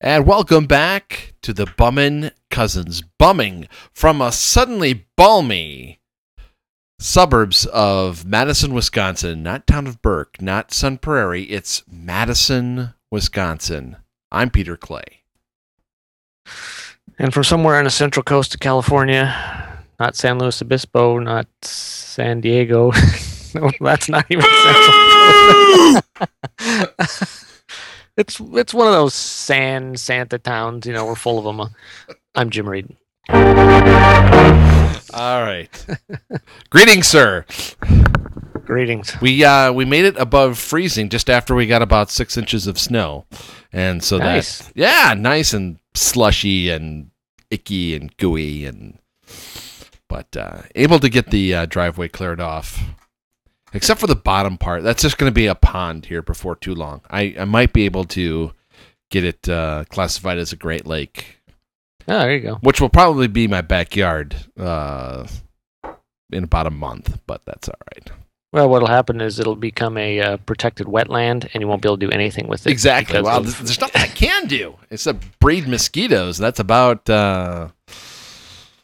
And welcome back to the Bummin Cousins. Bumming from a suddenly balmy suburbs of Madison, Wisconsin. Not town of Burke, not Sun Prairie. It's Madison, Wisconsin. I'm Peter Clay. And from somewhere on the central coast of California, not San Luis Obispo, not San Diego. no, that's not even central. it's it's one of those San Santa towns. You know, we're full of them. I'm Jim Reid. All right. Greetings, sir. Greetings. We uh we made it above freezing just after we got about six inches of snow, and so Nice. that yeah, nice and slushy and icky and gooey and but uh, able to get the uh, driveway cleared off, except for the bottom part. That's just going to be a pond here before too long. I I might be able to get it uh, classified as a Great Lake, Oh, there you go. which will probably be my backyard uh, in about a month, but that's all right. Well, what'll happen is it'll become a uh, protected wetland, and you won't be able to do anything with it. Exactly. Well, of- there's, there's nothing I can do except breed mosquitoes. That's about uh,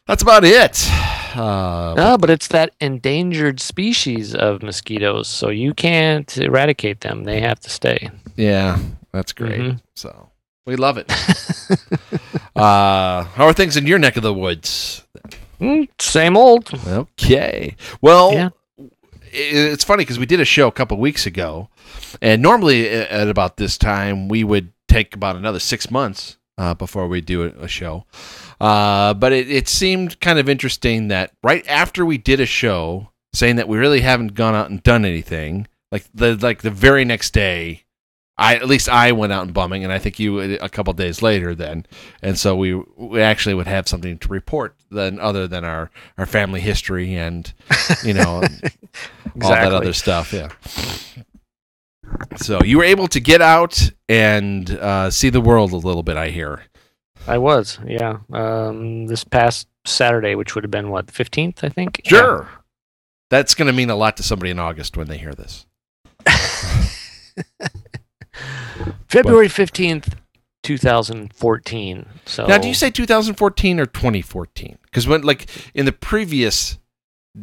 that's about it. Uh, No, but it's that endangered species of mosquitoes, so you can't eradicate them. They have to stay. yeah, that's great. Mhm. So we love it. uh, how are things in your neck of the woods? Mm, same old. Okay. Well, Yeah. it's funny because we did a show a couple weeks ago, and normally at about this time we would take about another six months uh, before we do a, a show. Uh, but it, it seemed kind of interesting that right after we did a show, saying that we really haven't gone out and done anything, like the like the very next day. I at least I went out and bumming, and I think you a couple days later then, and so we we actually would have something to report then other than our our family history and you know all that other stuff. Yeah. So you were able to get out and uh, see the world a little bit. I hear. I was, yeah. Um, this past Saturday, which would have been what, fifteenth, I think. Sure. That's going to mean a lot to somebody in August when they hear this. February fifteenth, two thousand fourteen. So Now, do you say 2014 or 2014? Because when, like, in the previous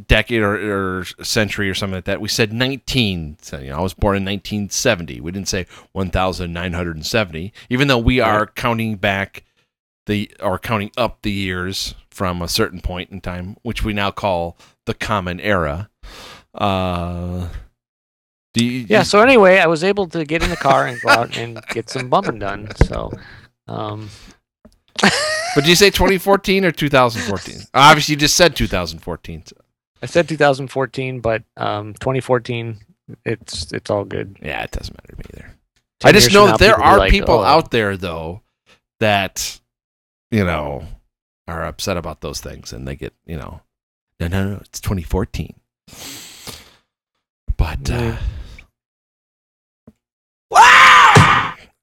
decade or, or century or something like that, we said 19. So, you know, I was born in 1970. We didn't say 1,970, even though we are counting back the or counting up the years from a certain point in time, which we now call the Common Era. Uh, do you, Yeah. So anyway, I was able to get in the car and go out and get some bumping done. So, um, But do you say 2014 or 2014? Obviously, you just said 2014. so- I said 2014, but um, 2014, it's it's all good. Yeah, it doesn't matter to me either. 10 I just know that there are like, people "Oh, out there though that you know are upset about those things, and they get you know, no, no, no, it's 2014. But uh,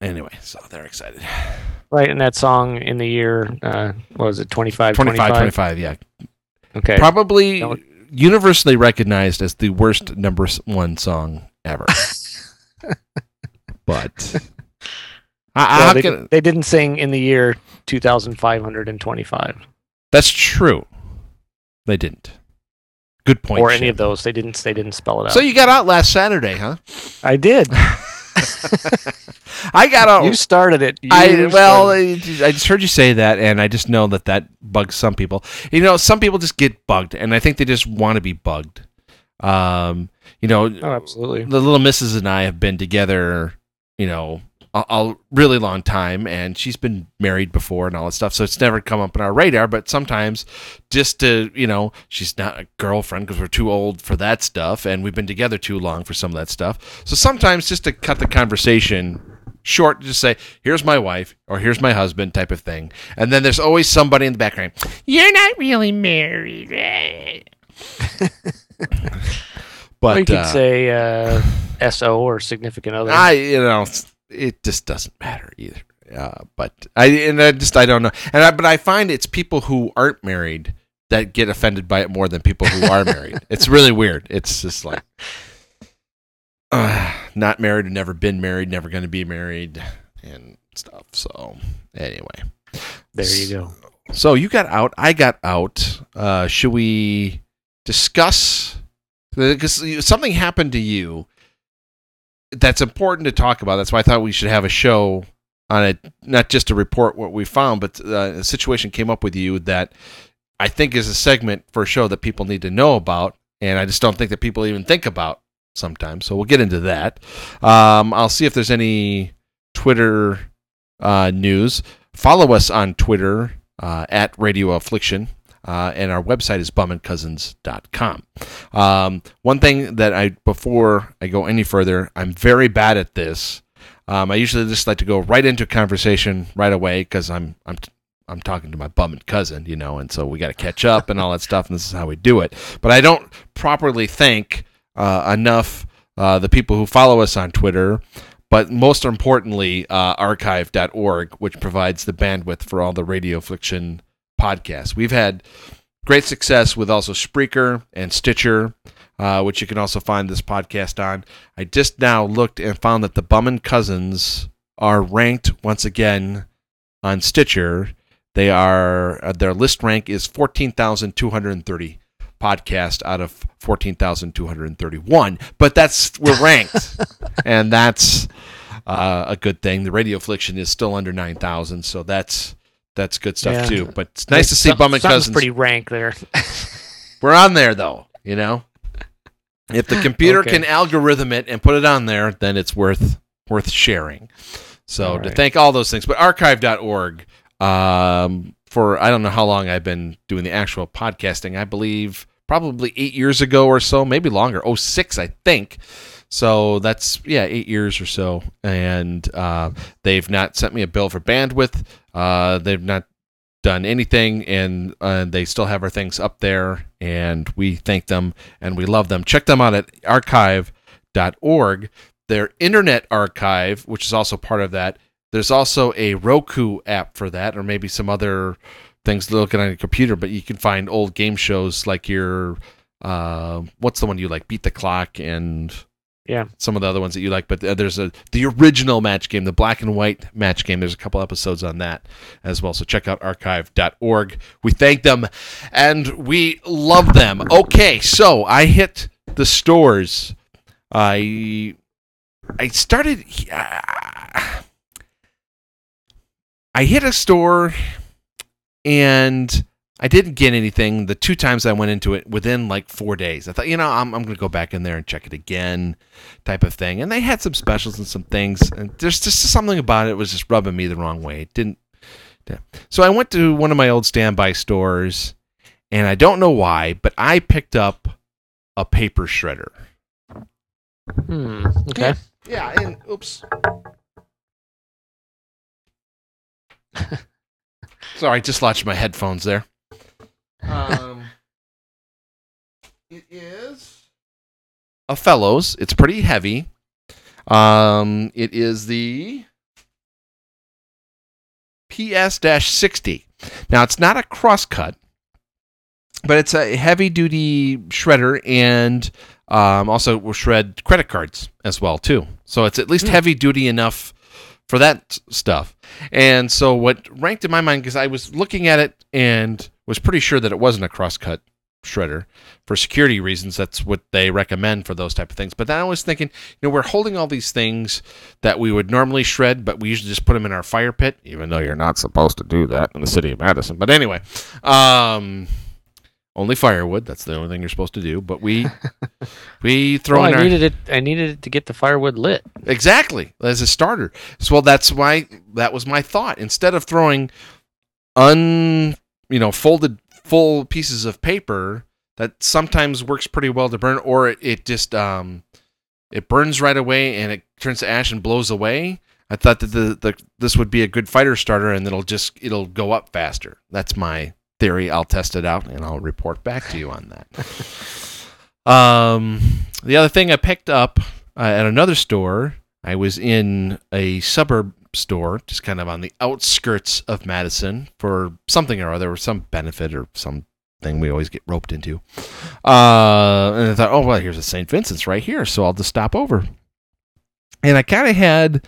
anyway, so they're excited. Right, and that song in the year, uh, what was it, 25, 25, 25? 25, yeah, Okay. probably Don't- universally recognized as the worst number one song ever. but I, Well, they, didn't- they didn't sing in the year 2525 That's true. They didn't. Good point. or any Shane. of those. They didn't. They didn't spell it out. So you got out last Saturday, huh? I did. I got out. You started it. You I well, started I I just heard you say that, and I just know that that bugs some people. You know, some people just get bugged, and I think they just want to be bugged. Um, you know, oh, absolutely. the little missus and I have been together, you know, a, a really long time, and she's been married before and all that stuff. So it's never come up on our radar. But sometimes, just to you know, she's not a girlfriend because we're too old for that stuff, and we've been together too long for some of that stuff. So sometimes, just to cut the conversation short, just say, "Here's my wife" or "Here's my husband," type of thing. And then there's always somebody in the background. You're not really married. eh?" but Or you could uh, say uh, SO or significant other. I, you know, it just doesn't matter either. Uh, but I, and I just, I don't know. And I, but I find it's people who aren't married that get offended by it more than people who are married. It's really weird. It's just like, uh, not married, or never been married, never going to be married, and stuff. So anyway, There you go. so you got out, I got out. Uh, should we discuss? Because something happened to you that's important to talk about. That's why I thought we should have a show on it, not just to report what we found, but uh, a situation came up with you that I think is a segment for a show that people need to know about, and I just don't think that people even think about sometimes. So we'll get into that. Um, I'll see if there's any Twitter uh, news. Follow us on Twitter uh, at Radio Affliction. Uh, and our website is bummincousins.com. Um, one thing that I, before I go any further, I'm very bad at this. Um, I usually just like to go right into conversation right away because I'm, I'm, I'm talking to my bummin cousin, you know, and so we got to catch up and all that stuff, and this is how we do it. But I don't properly thank uh, enough uh, the people who follow us on Twitter, but most importantly, uh, archive.org, which provides the bandwidth for all the Radio Affliction podcasts. We've had great success with also Spreaker and Stitcher, uh, which you can also find this podcast on. I just now looked and found that the Bummin Cousins are ranked once again on Stitcher. They are uh, their list rank is fourteen thousand two hundred and thirty podcast out of 14,231 but that's we're ranked and that's uh, a good thing the radio affliction is still under 9,000 so that's that's good stuff Yeah. too. But it's nice to see Some- bummin cousins. pretty rank there. we're on there though you know? If the computer Okay. can algorithm it and put it on there then it's worth worth sharing. So All to thank all those things. But archive.org um, for i don't know how long i've been doing the actual podcasting. I believe probably eight years ago or so maybe longer. Oh six i think so that's yeah eight years or so. And uh, they've not sent me a bill for bandwidth. Uh, they've not done anything. And uh, they still have our things up there. And we thank them and we love them. Check them out at archive.org their internet archive which is also part of that there's also a roku app for that or maybe some other things looking on your computer. But you can find old game shows like your uh, what's the one you like? Beat the clock and Yeah. some of the other ones that you like but uh, there's a the original match game the black and white match game. There's a couple episodes on that as well so check out archive.org we thank them and we love them. Okay so i hit the stores. I i started i hit a store and I didn't get anything the two times I went into it within like four days. I thought, you know, I'm, I'm going to go back in there and check it again, type of thing. And they had some specials and some things. And there's just something about it was just rubbing me the wrong way. It didn't. yeah. So I went to one of my old standby stores, and I don't know why, but I picked up a paper shredder. Hmm. Okay. Yeah, and oops. Sorry, I just lodged my headphones there. Um, it is a Fellowes. It's pretty heavy. Um, it is the PS-60. Now it's not a crosscut, but it's a heavy-duty shredder, and um, also will shred credit cards as well too. So it's at least Hmm. heavy-duty enough for that stuff. And so what ranked in my mind because I was looking at it and was pretty sure that it wasn't a crosscut shredder for security reasons. That's what they recommend for those type of things. But then I was thinking, you know, we're holding all these things that we would normally shred, but we usually just put them in our fire pit, even though you're not supposed to do that in the city of Madison. But anyway, um, only firewood. That's the only thing you're supposed to do. But we we throw Well, in I our needed it. I needed it to get the firewood lit. Exactly, as a starter. So well, that's why that was my thought. Instead of throwing un, you know, folded full pieces of paper that sometimes works pretty well to burn, or it, it just um, it burns right away and it turns to ash and blows away. I thought that the, the this would be a good fighter starter and it'll just it'll go up faster. That's my theory. I'll test it out and I'll report back to you on that. um, the other thing I picked up uh, at another store. I was in a suburb store, just kind of on the outskirts of Madison for something or other, or some benefit or something we always get roped into. Uh, and I thought, oh well, here's a St. Vincent's right here, so I'll just stop over. And I kind of had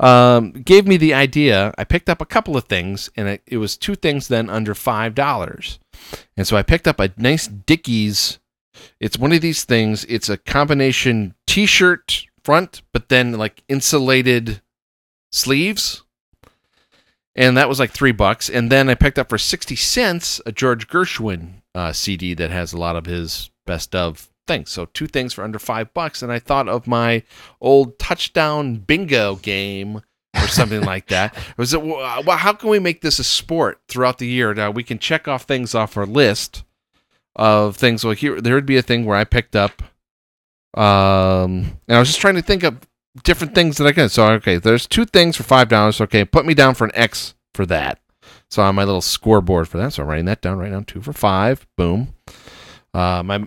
um, gave me the idea. I picked up a couple of things, and it, it was two things then under five dollars. And so I picked up a nice Dickies. It's one of these things. It's a combination T-shirt front, but then like insulated sleeves. And that was like three bucks. And then I picked up for sixty cents a George Gershwin uh, CD that has a lot of his best of things. So two things for under five bucks. And I thought of my old touchdown bingo game or something like that. Was it? Well, how can we make this a sport throughout the year? Now we can check off things off our list of things. Well, here there would be a thing where I picked up, um, and I was just trying to think of different things that I can. So okay, there's two things for five dollars. Okay, put me down for an X for that. So on my little scoreboard for that, so I'm writing that down right now. Two for five. Boom. Uh, my,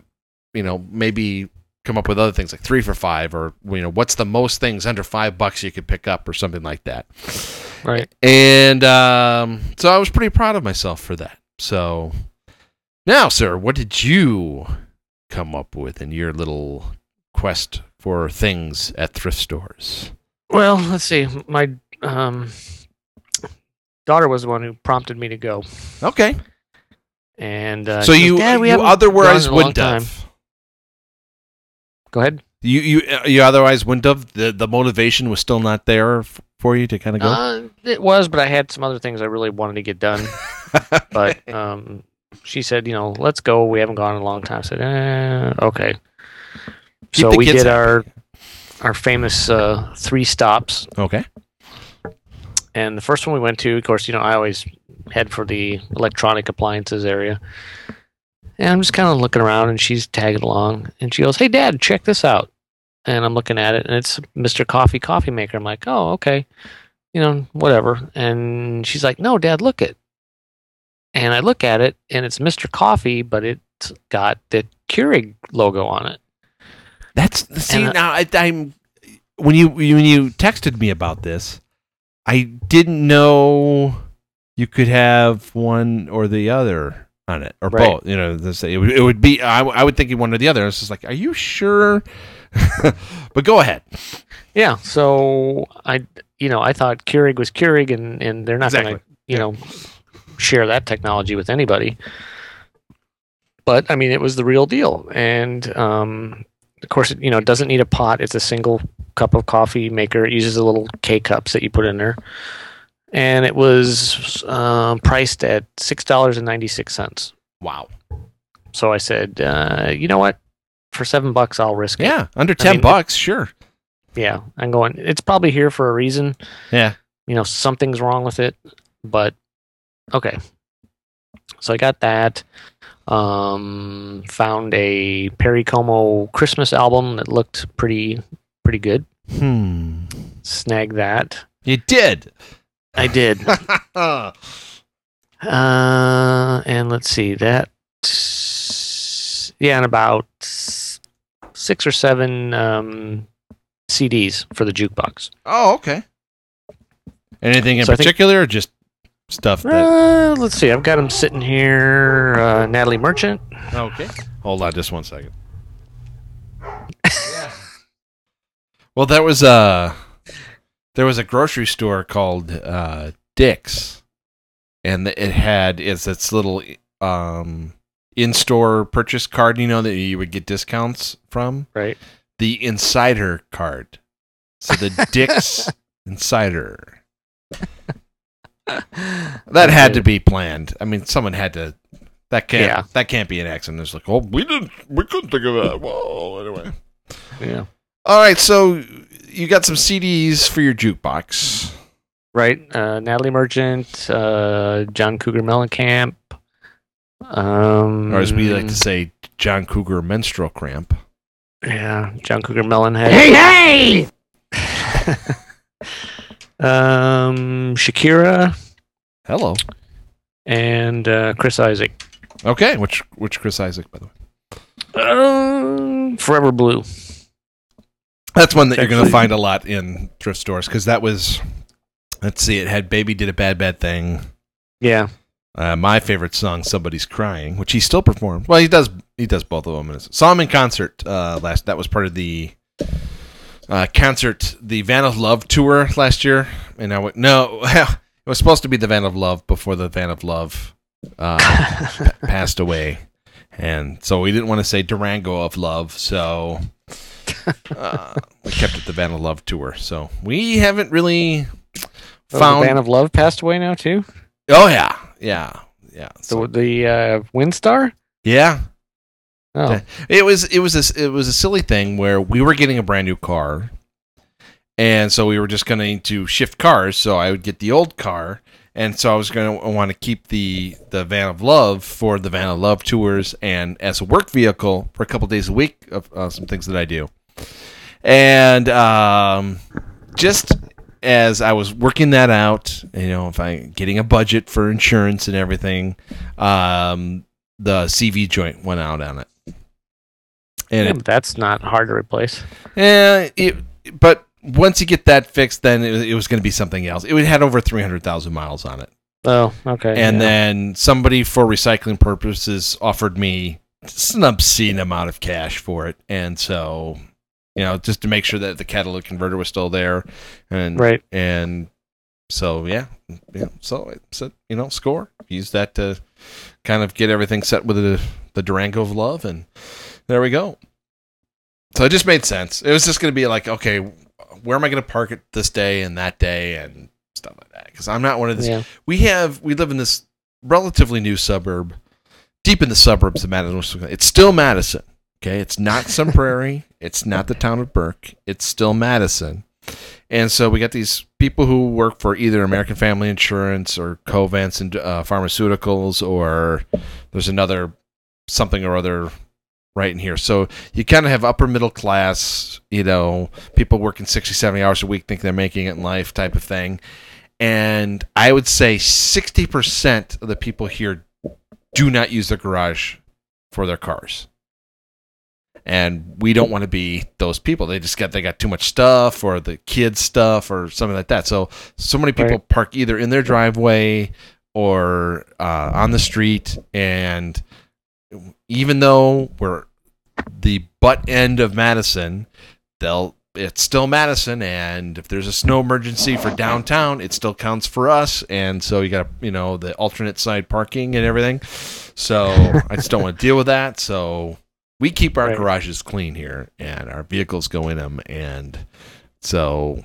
you know, maybe come up with other things like three for five or you know what's the most things under five bucks you could pick up or something like that Right. and um, so i was pretty proud of myself for that so now sir what did you come up with in your little quest for things at thrift stores Well, let's see. My um, daughter was the one who prompted me to go, okay and uh, so she goes, you, you otherwise gone in a long wouldn't time." have Go ahead. you you uh, you otherwise wouldn't have the, the motivation was still not there f- for you to kind of go Uh, it was, but I had some other things I really wanted to get done. but um, she said, you know, let's go. We haven't gone in a long time. I said, eh, okay. Keep so we did happy. our our famous uh, three stops, okay and the first one we went to, of course, you know, I always head for the electronic appliances area. And I'm just kind of looking around, and she's tagging along, and she goes, "Hey, Dad, check this out." And I'm looking at it, and it's Mr. Coffee coffee maker. I'm like, "Oh, okay, you know, whatever." And she's like, "No, Dad, look it." And I look at it, and it's Mr. Coffee, but it's got the Keurig logo on it. That's see uh, now I, I'm when you when you texted me about this, I didn't know you could have one or the other on it or Right. both. You know, this, it, would, it would be I, I would think one or the other. It's just like, are you sure? but go ahead. Yeah, so I, you know, I thought Keurig was Keurig, and and they're not going to you know, share that technology with anybody. But I mean, it was the real deal, and um, of course, you know, it doesn't need a pot. It's a single cup of coffee maker. It uses the little K cups that you put in there, and it was um, priced at six dollars and ninety six cents. Wow. So I said, uh, you know what? For seven bucks, I'll risk it. Yeah, under ten mean, bucks, sure. Yeah, I'm going. It's probably here for a reason. Yeah. you know something's wrong with it but okay so i got that um found a perry como christmas album that looked pretty pretty good Hmm. snagged that You did. i did uh and let's see that yeah and about six or seven um cds for the jukebox oh, okay. Anything in So I think- particular, or just stuff that? uh, let's see i've got them sitting here uh, natalie merchant Okay. Hold on just one second. well, there was a there was a grocery store called uh, Dick's, and it had it's its little um, in-store purchase card. You know that you would get discounts from right the Insider card. So the Dick's Insider. That had to be planned. I mean, someone had to. That can't. Yeah. That can't be an accident. It's like, oh, we didn't. We couldn't think of that. Well, anyway. yeah All right. So you got some CDs for your jukebox. right uh, natalie merchant uh, john cougar mellencamp um or as we like to say, John Cougar menstrual cramp. yeah john cougar melonhead Hey, hey! um shakira Hello. and uh, chris isaak Okay. Which which Chris Isaak, by the way. um, forever blue That's one that you're going to Actually- find a lot in thrift stores because that was. Let's see. It had "Baby Did a Bad Bad Thing." yeah Uh, my favorite song, "Somebody's Crying," which he still performed. Well, he does. He does both of them. Saw him in concert uh, last. That was part of the uh, concert, the Van of Love tour last year, and I went. No, it was supposed to be the Van of Love before the Van of Love uh, pa- passed away, and so we didn't want to say Durango of Love, so uh, we kept it the Van of Love tour. So we haven't really Oh, found. the Band of Love passed away now too. oh yeah, yeah, yeah. So, So the uh, Windstar. yeah, Oh, It was it was a, it was a silly thing where we were getting a brand new car, and so we were just going to shift cars. So I would get the old car, and so I was going to want to keep the the Van of Love for the Van of Love tours and as a work vehicle for a couple days a week of uh, some things that I do. And um, just as I was working that out, you know, if I getting a budget for insurance and everything, um, the CV joint went out on it. And yeah, it, that's not hard to replace. Yeah, it, but once you get that fixed, then it, it was going to be something else. It had over three hundred thousand miles on it, Oh, okay. and yeah. then somebody for recycling purposes offered me an obscene amount of cash for it, and so you know just to make sure that the catalytic converter was still there, and right. and so yeah, yeah. So I said, you know, score. Use that to kind of get everything set with the the Durango of love, and there we go. So it just made sense. It was just going to be like, okay, where am I going to park it this day and that day and stuff like that? Because I'm not one of these. Yeah. We have we live in this relatively new suburb, deep in the suburbs of Madison. It's still Madison. Okay, it's not some prairie. It's not the town of Burke. It's still Madison. And so we got these people who work for either American Family Insurance or Covance and uh, Pharmaceuticals, or there's another something or other right in here. So you kind of have upper middle class, you know, people working 60, 70 hours a week, think they're making it in life type of thing. And I would say 60% of the people here do not use their garage for their cars and we don't want to be those people. They just got they got too much stuff or the kids stuff or something like that. So so many people Right. park either in their driveway or uh, on the street, and even though we're the butt end of Madison, they'll it's still Madison, and if there's a snow emergency for downtown, it still counts for us. And so you got you know the alternate side parking and everything. So I just don't want to deal with that. So we keep our Right. garages clean here, and our vehicles go in them, and so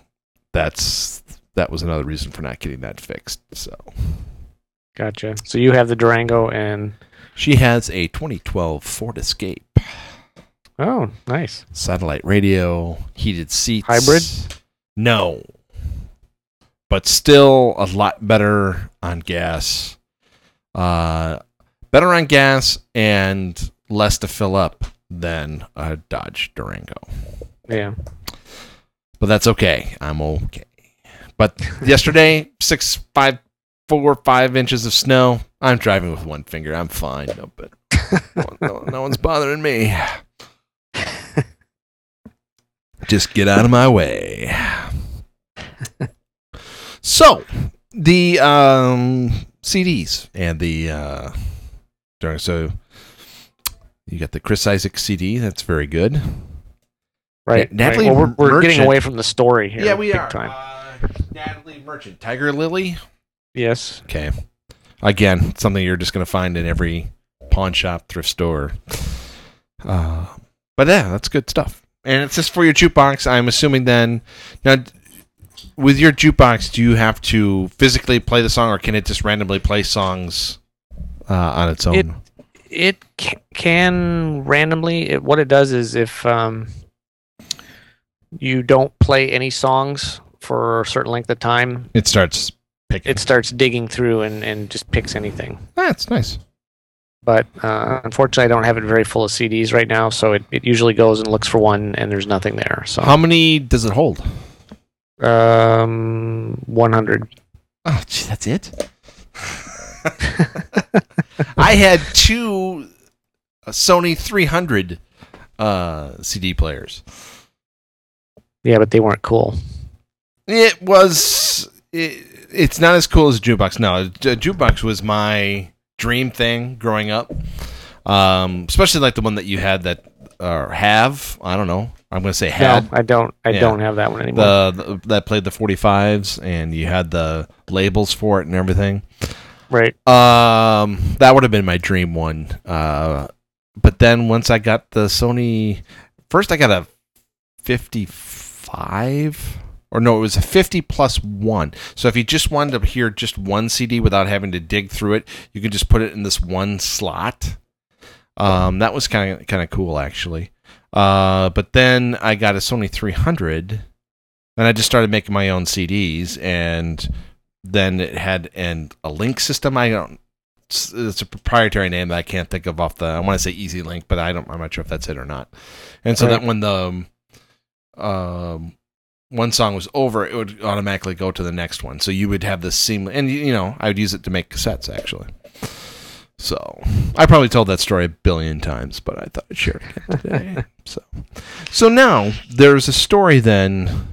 that's that was another reason for not getting that fixed. So Gotcha. So you have the Durango and she has a 2012 Ford Escape. Oh, nice. satellite radio, heated seats. Hybrid? No. But still a lot better on gas. Uh, better on gas and less to fill up than a Dodge Durango. Yeah. But that's okay. I'm okay. But yesterday, six, five, four, five inches of snow. I'm driving with one finger. I'm fine. No, but no, no, no one's bothering me. Just get out of my way. So, the um, CDs and the uh, so you got the Chris Isaak CD. That's very good. Right. Natalie right. Well, we're, we're getting away from the story here. yeah, we big are. Time. Uh, Natalie Merchant, Tiger Lily. Yes. Okay. Again, something you're just going to find in every pawn shop, thrift store. Uh, but yeah, that's good stuff. And it's just for your jukebox. I'm assuming then. Now, with your jukebox, do you have to physically play the song, or can it just randomly play songs uh, on its own? It- It can randomly. It, what it does is if um, you don't play any songs for a certain length of time, It starts picking. it starts digging through and, and just picks anything. That's nice. But uh, unfortunately, I don't have it very full of CDs right now, so it, it usually goes and looks for one, and there's nothing there. So How many does it hold? um, 100. Oh, gee, that's it. I had two uh, Sony 300 uh, CD players. Yeah, but they weren't cool. It was. It, it's not as cool as a jukebox. No, a jukebox was my dream thing growing up. Um, especially like the one that you had that or have I don't know. I'm going to say No, had I don't. I Yeah. don't have that one anymore. the, the that played the 45s and you had the labels for it and everything. right. Um, that would have been my dream one. Uh, but then once I got the Sony, first I got a 55, or no, it was a 50 plus one. So if you just wanted to hear just one CD without having to dig through it, you could just put it in this one slot. Um, that was kind of kind of cool actually. Uh, but then I got a Sony 300, and I just started making my own CDs and then it had and a link system. I don't. It's, it's a proprietary name that I can't think of off the. I want to say Easy Link, but I don't. I'm not sure if that's it or not. And so Right. that when the um, one song was over, it would automatically go to the next one. So you would have this seamless, and you know, I would use it to make cassettes actually. So I probably told that story a billion times, but I thought I'd share it again today. so, so now there's a story then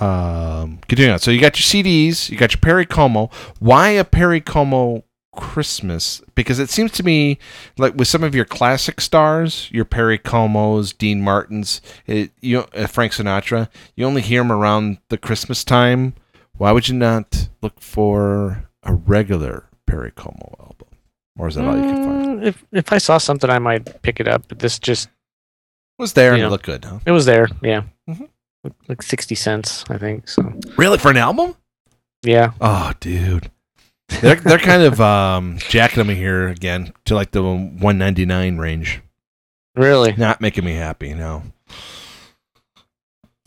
um, continue on. So you got your CDs, you got your Perry Como. Why a Perry Como Christmas? Because it seems to me like with some of your classic stars, your Perry Comos, Dean Martins, it, you uh, Frank Sinatra, you only hear them around the Christmas time. Why would you not look for a regular Perry Como album? Or is that all you can find? Mm, If if I saw something, I might pick it up. But this just was there and Yeah. it looked good, huh? it was there. Yeah, Mhm. like sixty cents, I think. So Really for an album? yeah, Oh, dude. They're they're kind of um, jacking them here again to like the 199 range. really. Not making me happy. No.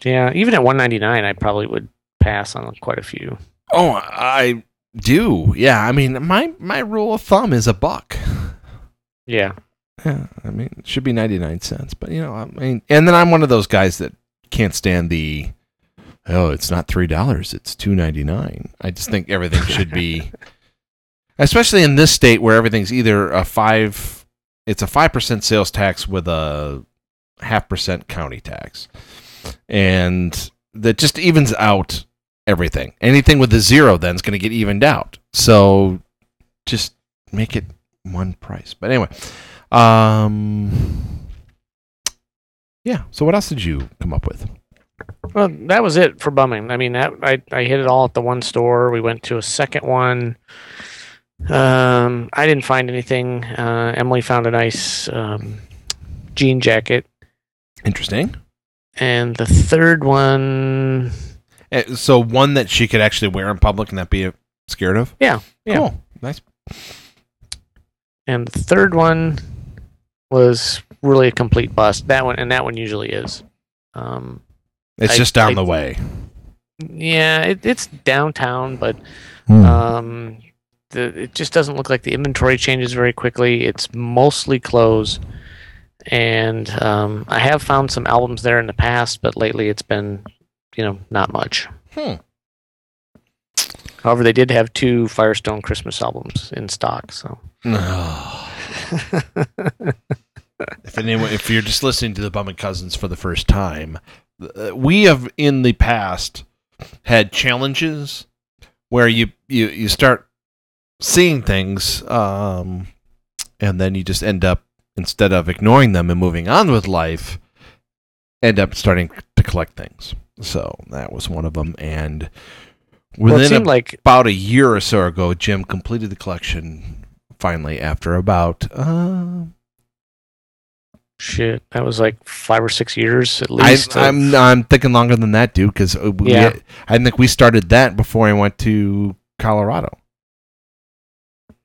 Yeah, even at one ninety nine, I probably would pass on quite a few. Oh, I do. Yeah. I mean, my my rule of thumb is a buck. Yeah, Yeah. I mean, it should be 99 cents, but you know, I mean, and then I'm one of those guys that can't stand the. Oh, it's not three dollars; it's two ninety nine. I just think everything should be, especially in this state where everything's either a five, it's a five percent sales tax with a half percent county tax, and that just evens out everything. Anything with a zero then is going to get evened out. So just make it one price. But anyway, um, yeah. So what else did you come up with? well, that was it for bumming. I mean, that I I hit it all at the one store. We went to a second one. Um, I didn't find anything. Uh, Emily found a nice um, jean jacket, Interesting. and the third one, Uh, So one that she could actually wear in public and not be uh, scared of. Yeah, yeah. Cool. Nice. and the third one was really a complete bust. That one and that one usually is. Um, It's I- just down I- the way. yeah, it, it's downtown, but Hmm. um, the, it just doesn't look like the inventory changes very quickly. It's mostly clothes, and um, I have found some albums there in the past, but lately it's been, you know, not much. Hmm. However, they did have two Firestone Christmas albums in stock, so. if anyone, if you're just listening to the Bummin Cousins for the first time, uh, we have in the past had challenges where you you you start seeing things, um, and then you just end up instead of ignoring them and moving on with life, end up starting to collect things. So that was one of them, and well, it within like about a year or so ago, Jim completed the collection finally after about uh, shit. That was like five or six years at I, least. of- I'm I'm thinking longer than that, dude. Because Yeah. I think we started that before I went to Colorado.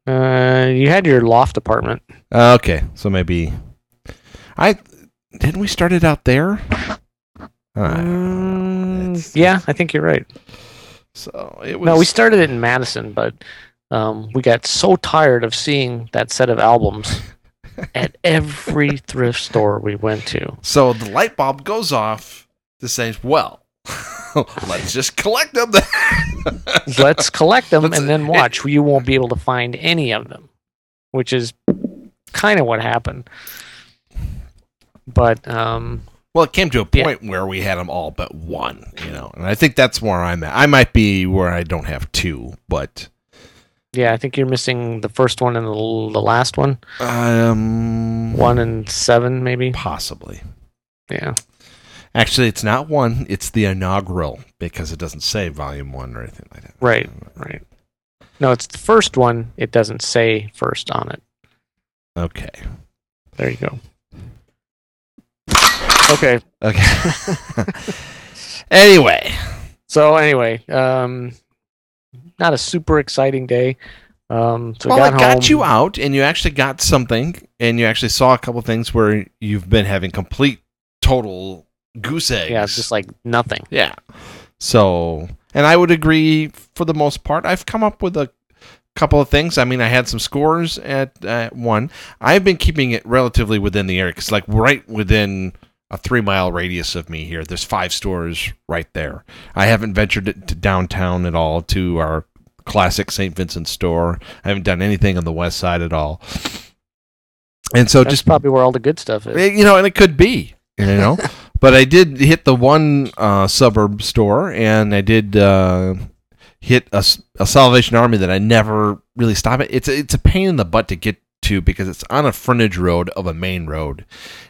Uh, you had your loft apartment. Uh, okay, so maybe I didn't we start it out there. It's- yeah, I think you're right. so it was. No, we started it in Madison, but um, we got so tired of seeing that set of albums at every thrift store we went to. so the light bulb goes off to say, "Well, let's just collect them." Let's collect them Let's- and then watch. You won't be able to find any of them, which is kind of what happened. But um, Well, it came to a Yeah. point where we had them all but one, you know, and I think that's where I'm at. I might be where I don't have two, but Yeah, I think you're missing the first one and the, the last one. Um, One and seven, maybe. possibly. Yeah. Actually, it's not one. It's the inaugural because it doesn't say volume one or anything like that. Right. Right. No, it's the first one. It doesn't say first on it. Okay. There you go. Okay. Okay. anyway, So anyway, um, not a super exciting day. Um, so well, got it home. got you out, and you actually got something, and you actually saw a couple things where you've been having complete, total goose eggs. Yeah, it's just like nothing. Yeah. So, and I would agree for the most part. I've come up with a couple of things. I mean, I had some scores at uh, one. I've been keeping it relatively within the area because, like, right within a three mile radius of me here, there's five stores right there. I haven't ventured it to downtown at all to our classic St. Vincent store. I haven't done anything on the west side at all. And so That's just probably where all the good stuff is. Eh, you know, and it could be, you know. but I did hit the one uh, suburb store, and I did uh, hit a Salvation Army that I never really stop at. It's a, it's a pain in the butt to get to because it's on a frontage road of a main road,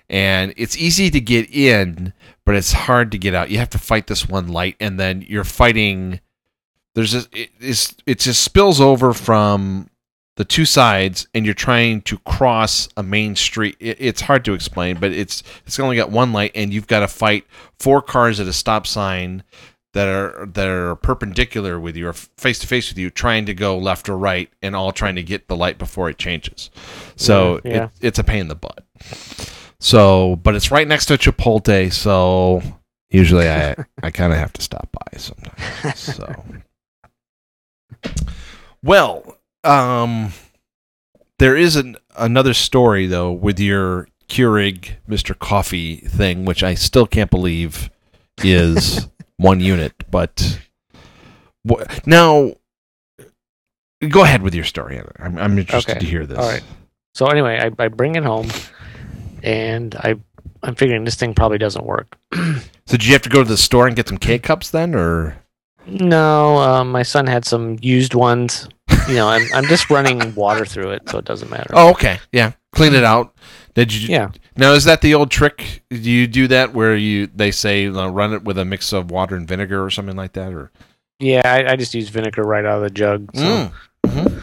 and it's easy to get in, but it's hard to get out. You have to fight this one light, and then you're fighting. There's just, it, it's, it just spills over from the two sides and you're trying to cross a main street it, it's hard to explain but it's it's only got one light and you've got to fight four cars at a stop sign that are that are perpendicular with you or face to face with you trying to go left or right and all trying to get the light before it changes. So yeah. It, it's a pain in the butt. So but it's right next to chipotle so usually i i kind of have to stop by sometimes so. Well um, there is an, another story though with your Keurig Mr. Coffee thing, which I still can't believe is one unit. But wh- now, go ahead with your story. I'm, I'm interested Okay. to hear this. All right. So anyway, I, I bring it home, and I I'm figuring this thing probably doesn't work. So did you have to go to the store and get some K cups then, or No, um, my son had some used ones. You know, I'm I'm just running water through it, so it doesn't matter. oh, okay, yeah, clean it out. Did you? Yeah. Now is that the old trick? Do you do that where you they say uh, run it with a mix of water and vinegar or something like that, or? Yeah, I, I just use vinegar right out of the jug. So. Mm. Mhm.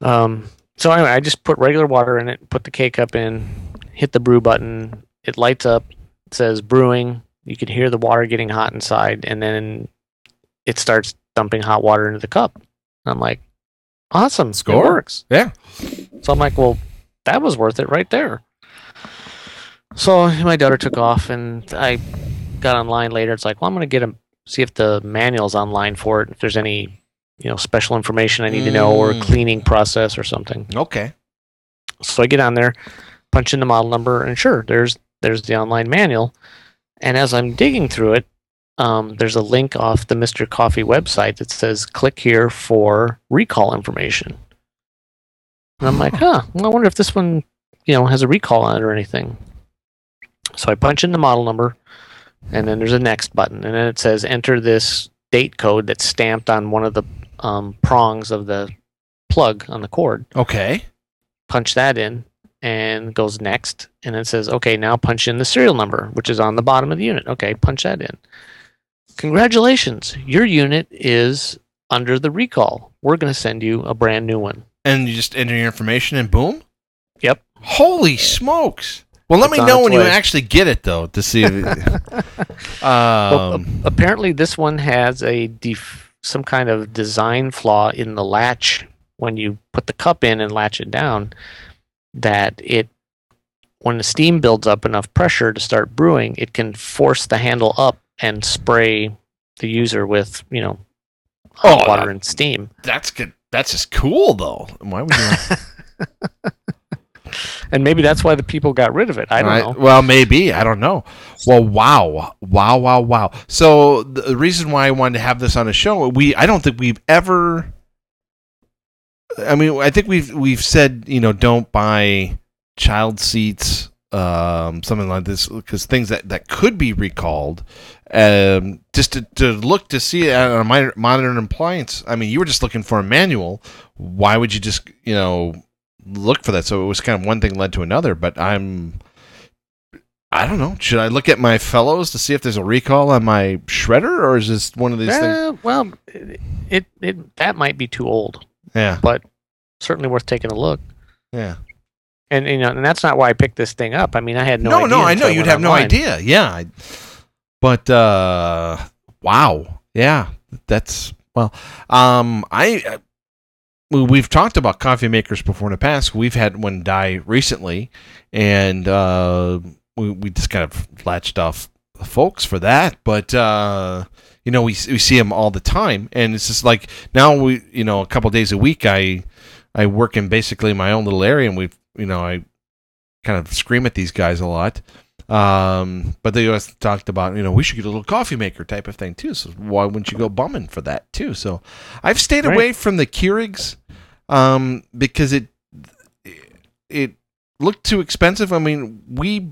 Um, so anyway, I just put regular water in it, put the K cup in, hit the brew button. It lights up, it says brewing. You can hear the water getting hot inside, and then it starts dumping hot water into the cup. I'm like, awesome, Score. it works. Yeah. So I'm like, well, that was worth it right there. So my daughter took off, and I got online later. It's like, well, I'm going to get a see if the manual's online for it. If there's any, you know, special information I need to know or Mm. cleaning process or something. Okay. So I get on there, punch in the model number, and sure, there's there's the online manual. And as I'm digging through it, um, there's a link off the Mr. Coffee website that says click here for recall information. And I'm like, huh, well, I wonder if this one, you know, has a recall on it or anything. So I punch in the model number, and then there's a next button, and then it says enter this date code that's stamped on one of the um, prongs of the plug on the cord Okay. punch that in and goes next and it says okay now punch in the serial number which is on the bottom of the unit okay punch that in congratulations your unit is under the recall we're going to send you a brand new one And you just enter your information and boom. Yep. Holy smokes! Well, let It's me know when you actually get it though to see. If Well, um, a- apparently this one has a def- some kind of design flaw in the latch when you put the cup in and latch it down that it when the steam builds up enough pressure to start brewing it can force the handle up and spray the user with you know oh, hot Oh, water that- and steam that's good. That's just cool though. Why would you? and maybe that's why the people got rid of it i don't Right, know Well, maybe I don't know. Well, wow, wow, wow, wow. So the reason why I wanted to have this on a show, we I don't think we've ever. I mean, I think we've we've said you know don't buy child seats um, something like this because things that, that could be recalled, um, just to, to look to see a minor, modern appliance. I mean, you were just looking for a manual. Why would you just you know look for that? So it was kind of one thing led to another. But I'm I don't know. Should I look at my Fellowes to see if there's a recall on my shredder, or is this one of these things? Uh, well, it, it that might be too old, Yeah, but certainly worth taking a look. yeah. And you know, and that's not why I picked this thing up. I mean, I had no No, idea no, I know you'd have no idea. Yeah, but uh, wow, yeah, that's well. Um, I uh, we- we've talked about coffee makers before in the past. We've had one die recently, and uh, we we just kind of latched off the folks for that. But uh, you know, we we see them all the time, and it's just like now we you know a couple days a week I I work in basically my own little area, and we've you know I kind of scream at these guys a lot. Um, but they always talked about, you know, we should get a little coffee maker type of thing too. So why wouldn't you go bumming for that too? So I've stayed Right. away from the Keurigs, um, because it it looked too expensive. I mean, we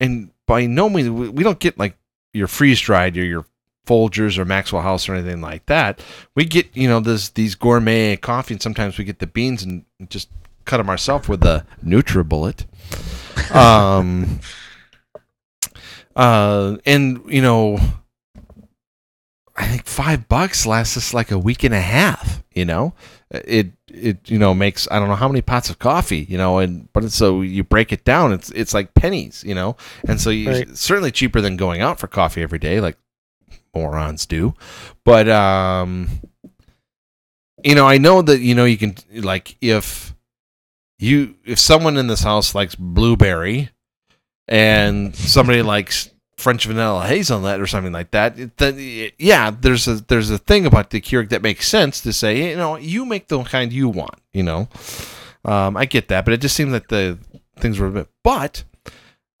and by no means we, don't get like your freeze dried or your Folgers or Maxwell House or anything like that. We get you know this these gourmet coffee, and sometimes we get the beans and just cut them ourselves with a NutriBullet. Um, uh, and you know, I think five bucks lasts us like a week and a half. You know, it it you know makes I don't know how many pots of coffee. You know, and but so you break it down, it's it's like pennies. You know, and so you Right. certainly cheaper than going out for coffee every day, like morons do. But um, you know, I know that you know you can like if you if someone in this house likes blueberry and somebody likes French vanilla hazelnut or something like that, then yeah, there's a there's a thing about the Keurig that makes sense to say, you know, you make the kind you want, you know. Um, I get that, but it just seemed that the things were a bit. But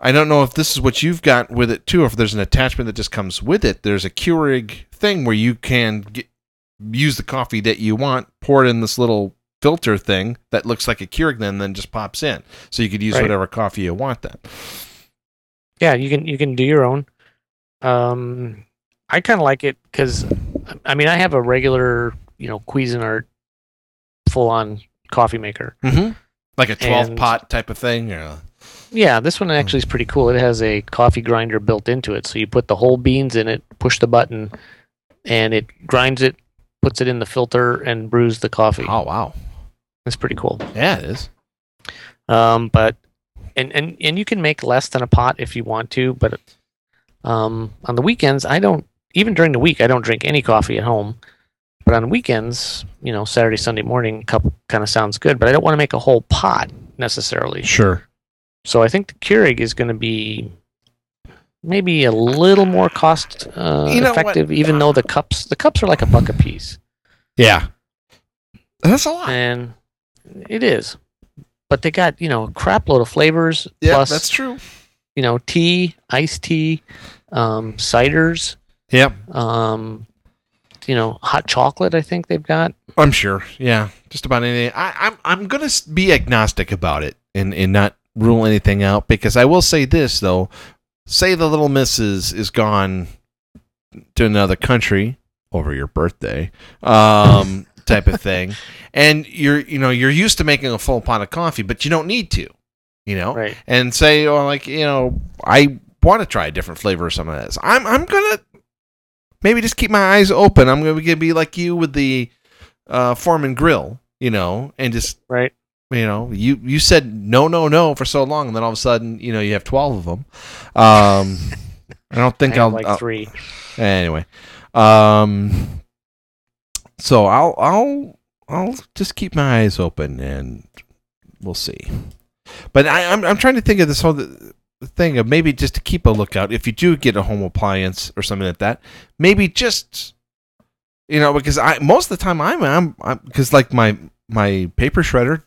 I don't know if this is what you've got with it too. If there's an attachment that just comes with it, there's a Keurig thing where you can get, use the coffee that you want, pour it in this little filter thing that looks like a Keurig, then then just pops in, so you could use Right. whatever coffee you want. Then Yeah, you can you can do your own. Um, I kind of like it because, I mean, I have a regular, you know, Cuisinart full on coffee maker. mm-hmm. like a twelve And- pot type of thing. Or, Yeah, this one actually is pretty cool. It has a coffee grinder built into it, so you put the whole beans in it, push the button, and it grinds it, puts it in the filter, and brews the coffee. oh wow, It's pretty cool. yeah, it is. Um, but and and and you can make less than a pot if you want to, but um, on the weekends I don't. Even during the week, I don't drink any coffee at home. But on weekends, you know, Saturday, Sunday morning, cup kind of sounds good. But I don't want to make a whole pot necessarily. Sure. So I think the Keurig is going to be maybe a little more cost uh, You know what? effective, even though the cups the cups are like a buck a piece, Yeah, that's a lot. and it is. But they got you know a crap load of flavors Yeah, plus that's true. you know tea, iced tea, um, ciders, Yep, um, you know hot chocolate. I think they've got. I'm sure. Yeah, just about anything. I, I'm I'm gonna be agnostic about it and and not rule anything out because I will say this though. Say the little missus is gone to another country over your birthday, um, type of thing, and you're you know you're used to making a full pot of coffee, but you don't need to, you know. Right. and say, oh, like you know, I want to try a different flavor of some of this. I'm I'm gonna maybe just keep my eyes open. I'm gonna be like you with the uh, Foreman grill, you know, and just Right. you know, you you said no, no, no for so long, and then all of a sudden, you know, you have twelve of them. Um, I don't think I I'll like I'll three. anyway. Um, so I'll I'll I'll just keep my eyes open and we'll see. But I, I'm I'm trying to think of this whole thing of maybe just to keep a lookout if you do get a home appliance or something like that. Maybe just you know because I most of the time I'm I'm, I'm because like my my paper shredder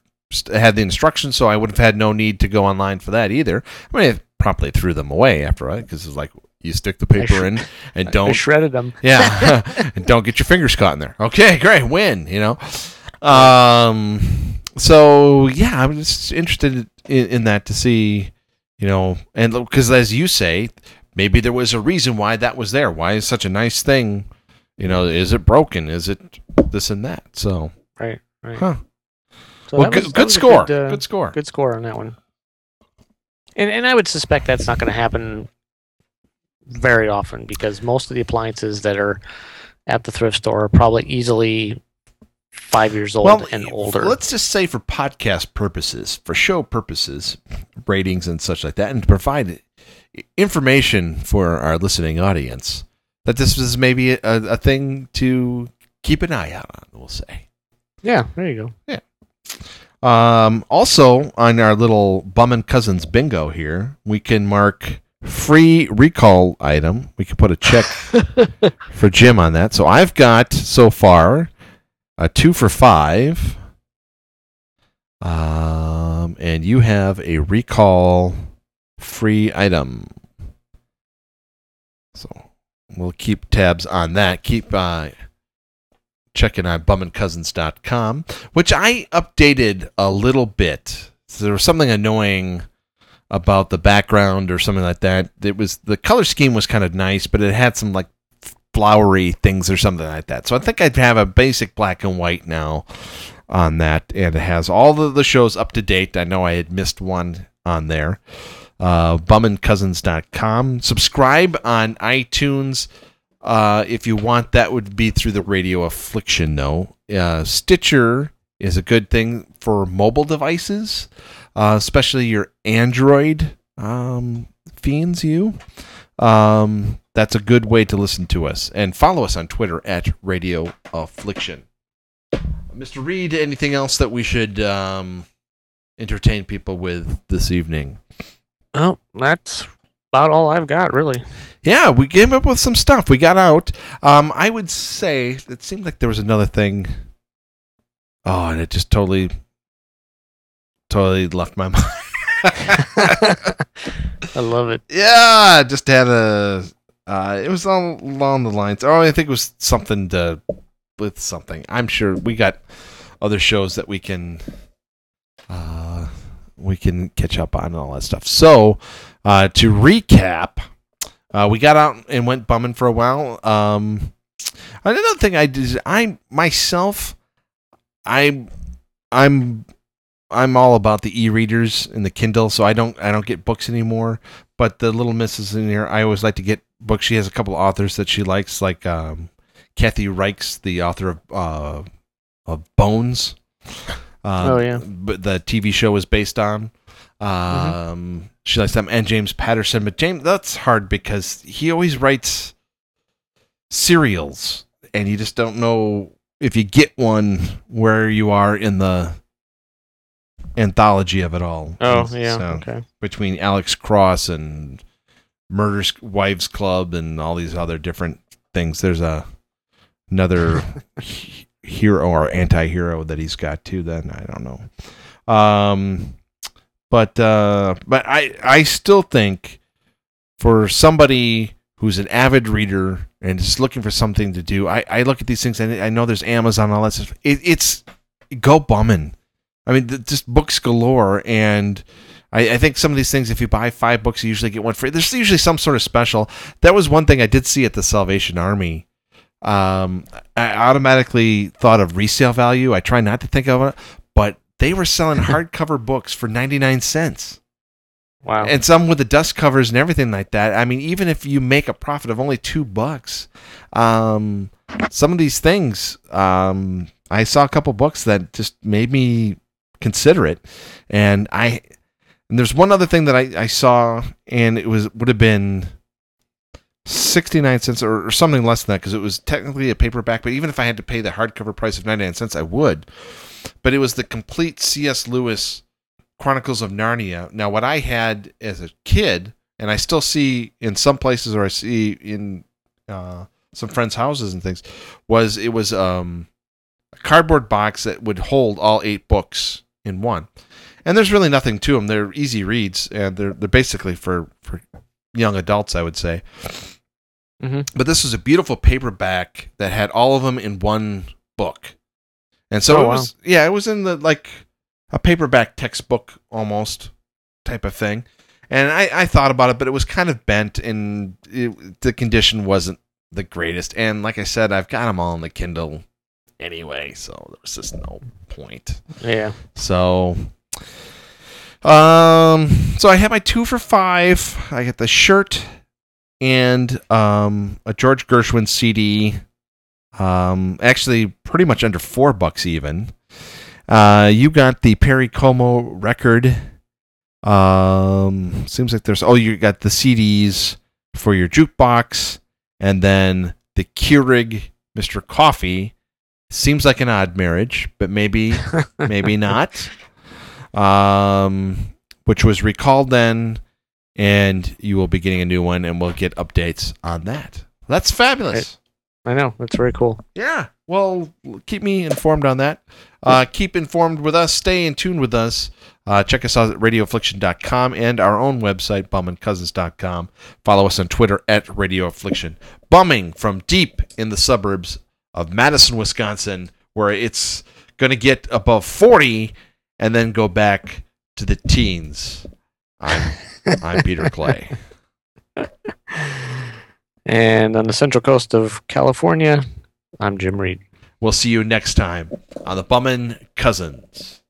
had the instructions, so I would have had no need to go online for that either. I mean, I promptly threw them away after I because it's like you stick the paper sh- in and don't shredded them. yeah and don't get your fingers caught in there okay great win you know um so yeah i'm just interested in, in that to see you know, and because as you say, maybe there was a reason why that was there. Why is such a nice thing? You know, is it broken? Is it this and that? So, Right. Right. huh. So well, that good, was- good score. Good, uh, good score. good score on that one. And and I would suspect that's not going to happen very often because most of the appliances that are at the thrift store are probably easily five years old and older. Let's just say for podcast purposes, for show purposes, ratings and such like that, and to provide information for our listening audience, that this is maybe a, a thing to keep an eye out on. We'll say. Yeah, there you go. Yeah. Um, also, on our little Bummin Cousins bingo here, we can mark free recall item. We can put a check for Jim on that. So I've got so far a two for five. Um, and you have a recall free item. So we'll keep tabs on that. Keep uh, checking on bummincousins.com, which I updated a little bit. So there was something annoying about the background or something like that. It was the color scheme was kind of nice, but it had some like flowery things or something like that. So I think I'd have a basic black and white now on that, and it has all the, the shows up to date. I know I had missed one on there. Uh, bummincousins.com. Subscribe on iTunes. Uh, if you want, that would be through the Radio Affliction, though. Uh, Stitcher is a good thing for mobile devices, uh, especially your Android um, fiends. You, um, that's a good way to listen to us, and follow us on Twitter at Radio Affliction. Mr. Reid, anything else that we should um, entertain people with this evening? Oh, that's about all I've got, really. Yeah, we came up with some stuff. We got out. Um, I would say it seemed like there was another thing. Oh, and it just totally, totally left my mind. I love it. yeah, just had a. Uh, it was all along the lines. Oh, I think it was something to with something. I'm sure we got other shows that we can. Uh, we can catch up on and all that stuff. So, uh, to recap, uh, we got out and went bumming for a while. Um, another thing I did, I myself, I, I'm, I'm all about the e-readers and the Kindle, so I don't, I don't get books anymore. But the little missus in here, I always like to get books. She has a couple of authors that she likes, like um, Kathy Reichs, the author of uh, of Bones. Um, Oh, yeah. but the TV show is based on. Um, She likes them, and James Patterson. But James, that's hard because he always writes serials, and you just don't know if you get one where you are in the anthology of it all. Oh, And yeah. so, Okay. between Alex Cross and Murder Wives Club and all these other different things. There's a another hero or anti-hero that he's got too. Then I don't know. Um, but uh, but I I still think for somebody who's an avid reader and is looking for something to do, I, I look at these things and I know there's Amazon all that stuff. It, it's go bumming. I mean, just books galore and. I, I think some of these things, if you buy five books, you usually get one free. There's usually some sort of special. That was one thing I did see at the Salvation Army. Um, I automatically thought of resale value. I try not to think of it, but they were selling hardcover books for 99 cents. Wow. And some with the dust covers and everything like that. I mean, even if you make a profit of only two bucks, um, some of these things, um, I saw a couple books that just made me consider it. And I, and there's one other thing that I, I saw, and it was would have been 69 cents or, or something less than that because it was technically a paperback. But even if I had to pay the hardcover price of 99 cents, I would. But it was the complete C.S. Lewis Chronicles of Narnia. Now, what I had as a kid, and I still see in some places, or I see in uh, some friends' houses and things, was it was um, a cardboard box that would hold all eight books in one. And there's really nothing to them. They're easy reads, and they're they're basically for for young adults, I would say. Mhm. But this was a beautiful paperback that had all of them in one book, and so Oh, it wow. was yeah, it was in the like a paperback textbook almost type of thing. And I, I thought about it, but it was kind of bent, and it, the condition wasn't the greatest. And like I said, I've got them all on the Kindle anyway, so there was just no point. Yeah. So, um, so I had my two for five. I got the shirt and um a George Gershwin CD. Um, actually, pretty much under four bucks even. Uh, you got the Perry Como record. Um, seems like there's oh, you got the CDs for your jukebox, and then the Keurig Mr. Coffee. Seems like an odd marriage, but maybe maybe not. Um, which was recalled then, and you will be getting a new one, and we'll get updates on that. That's fabulous. I know. That's very cool. Yeah. Well, keep me informed on that. Uh, keep informed with us. Stay in tune with us. Uh, check us out at radioaffliction.com and our own website, bummincousins.com. Follow us on Twitter at radioaffliction. Bumming from deep in the suburbs of Madison, Wisconsin, where it's going to get above 40 and then go back to the teens. I'm, I'm Peter Clay. And on the central coast of California, I'm Jim Reid. We'll see you next time on the Bummin' Cousins.